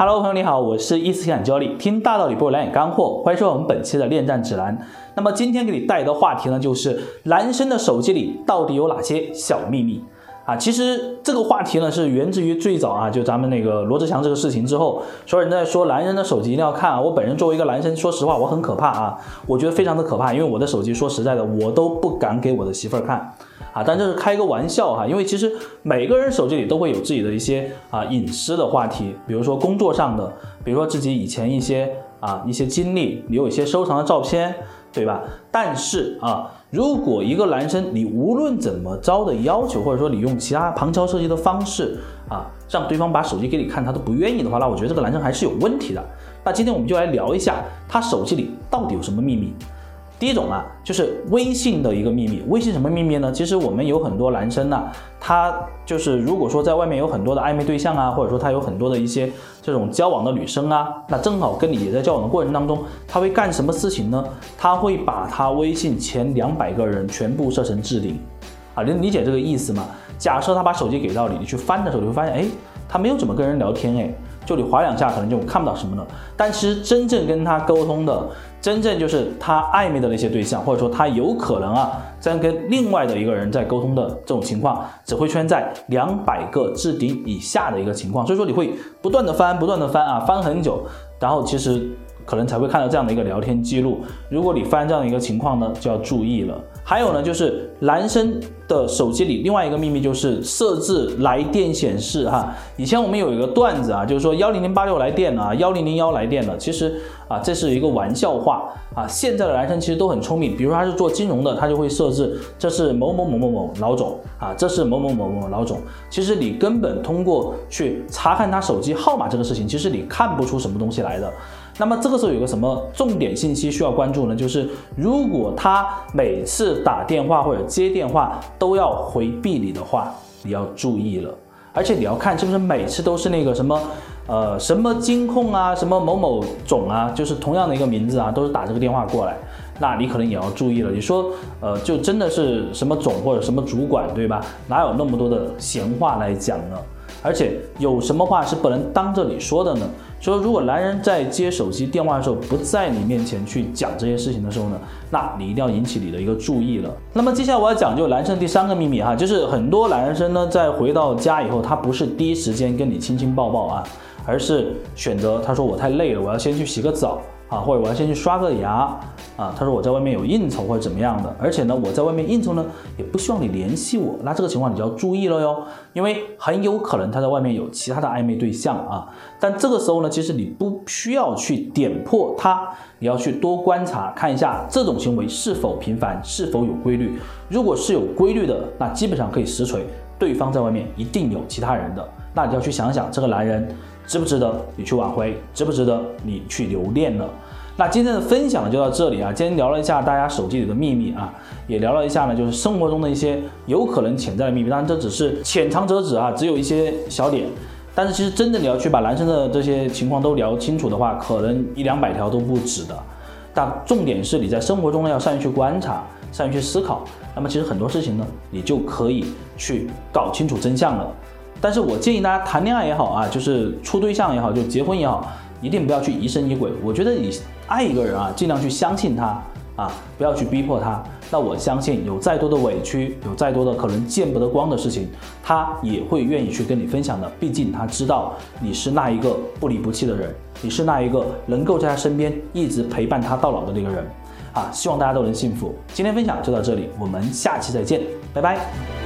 Hello，朋友你好，我是易思想教练，听大道理不如来点干货，欢迎收看我们本期的恋战指南。那么今天给你带的话题呢，就是男生的手机里到底有哪些小秘密啊？其实这个话题呢是源自于最早啊，就咱们那个罗志祥这个事情之后，所有人在说男人的手机一定要看啊。我本人作为一个男生，说实话我很可怕啊，我觉得非常的可怕，因为我的手机说实在的，我都不敢给我的媳妇儿看。啊，但这是开个玩笑哈，因为其实每个人手机里都会有自己的一些啊隐私的话题，比如说工作上的，比如说自己以前一些啊一些经历，你有一些收藏的照片，对吧？但是啊，如果一个男生你无论怎么着的要求，或者说你用其他旁敲侧击的方式啊，让对方把手机给你看，他都不愿意的话，那我觉得这个男生还是有问题的。那今天我们就来聊一下他手机里到底有什么秘密。第一种啊，就是微信的一个秘密。微信什么秘密呢？其实我们有很多男生呢，他就是如果说在外面有很多的暧昧对象啊，或者说他有很多的一些这种交往的女生啊，那正好跟你也在交往的过程当中，他会干什么事情呢？他会把他微信前两百个人全部设成置顶，啊，能理解这个意思吗？假设他把手机给到你，你去翻的时候，你会发现，哎，他没有怎么跟人聊天，哎。就你划两下，可能就看不到什么了。但其实真正跟他沟通的，真正就是他暧昧的那些对象，或者说他有可能啊，在跟另外的一个人在沟通的这种情况，只会出现在两百个置顶以下的一个情况。所以说你会不断的翻，不断的翻啊，翻很久，然后其实。可能才会看到这样的一个聊天记录。如果你发现这样的一个情况呢，就要注意了。还有呢，就是男生的手机里另外一个秘密就是设置来电显示哈。以前我们有一个段子啊，就是说幺零零八六来电啊，幺零零幺来电了。其实啊，这是一个玩笑话啊。现在的男生其实都很聪明，比如他是做金融的，他就会设置这是某某某某某老总啊，这是某某某某老总。其实你根本通过去查看他手机号码这个事情，其实你看不出什么东西来的。那么这个时候有个什么重点信息需要关注呢？就是如果他每次打电话或者接电话都要回避你的话，你要注意了。而且你要看是不是每次都是那个什么，呃，什么金控啊，什么某某总啊，就是同样的一个名字啊，都是打这个电话过来，那你可能也要注意了。你说，呃，就真的是什么总或者什么主管，对吧？哪有那么多的闲话来讲呢？而且有什么话是不能当着你说的呢？说如果男人在接手机电话的时候不在你面前去讲这些事情的时候呢，那你一定要引起你的一个注意了。那么接下来我要讲就男生第三个秘密哈，就是很多男生呢在回到家以后，他不是第一时间跟你亲亲抱抱啊，而是选择他说我太累了，我要先去洗个澡。啊，或者我要先去刷个牙啊。他说我在外面有应酬或者怎么样的，而且呢，我在外面应酬呢，也不希望你联系我。那这个情况你就要注意了哟，因为很有可能他在外面有其他的暧昧对象啊。但这个时候呢，其实你不需要去点破他，你要去多观察看一下这种行为是否频繁，是否有规律。如果是有规律的，那基本上可以实锤，对方在外面一定有其他人的。那你就要去想想这个男人。值不值得你去挽回？值不值得你去留恋呢？那今天的分享就到这里啊。今天聊了一下大家手机里的秘密啊，也聊了一下呢，就是生活中的一些有可能潜在的秘密。当然这只是浅尝辄止啊，只有一些小点。但是其实真的你要去把男生的这些情况都聊清楚的话，可能一两百条都不止的。但重点是你在生活中呢要善于去观察，善于去思考。那么其实很多事情呢，你就可以去搞清楚真相了。但是我建议大家谈恋爱也好啊，就是处对象也好，就结婚也好，一定不要去疑神疑鬼。我觉得你爱一个人啊，尽量去相信他啊，不要去逼迫他。那我相信有再多的委屈，有再多的可能见不得光的事情，他也会愿意去跟你分享的。毕竟他知道你是那一个不离不弃的人，你是那一个能够在他身边一直陪伴他到老的那个人啊。希望大家都能幸福。今天分享就到这里，我们下期再见，拜拜。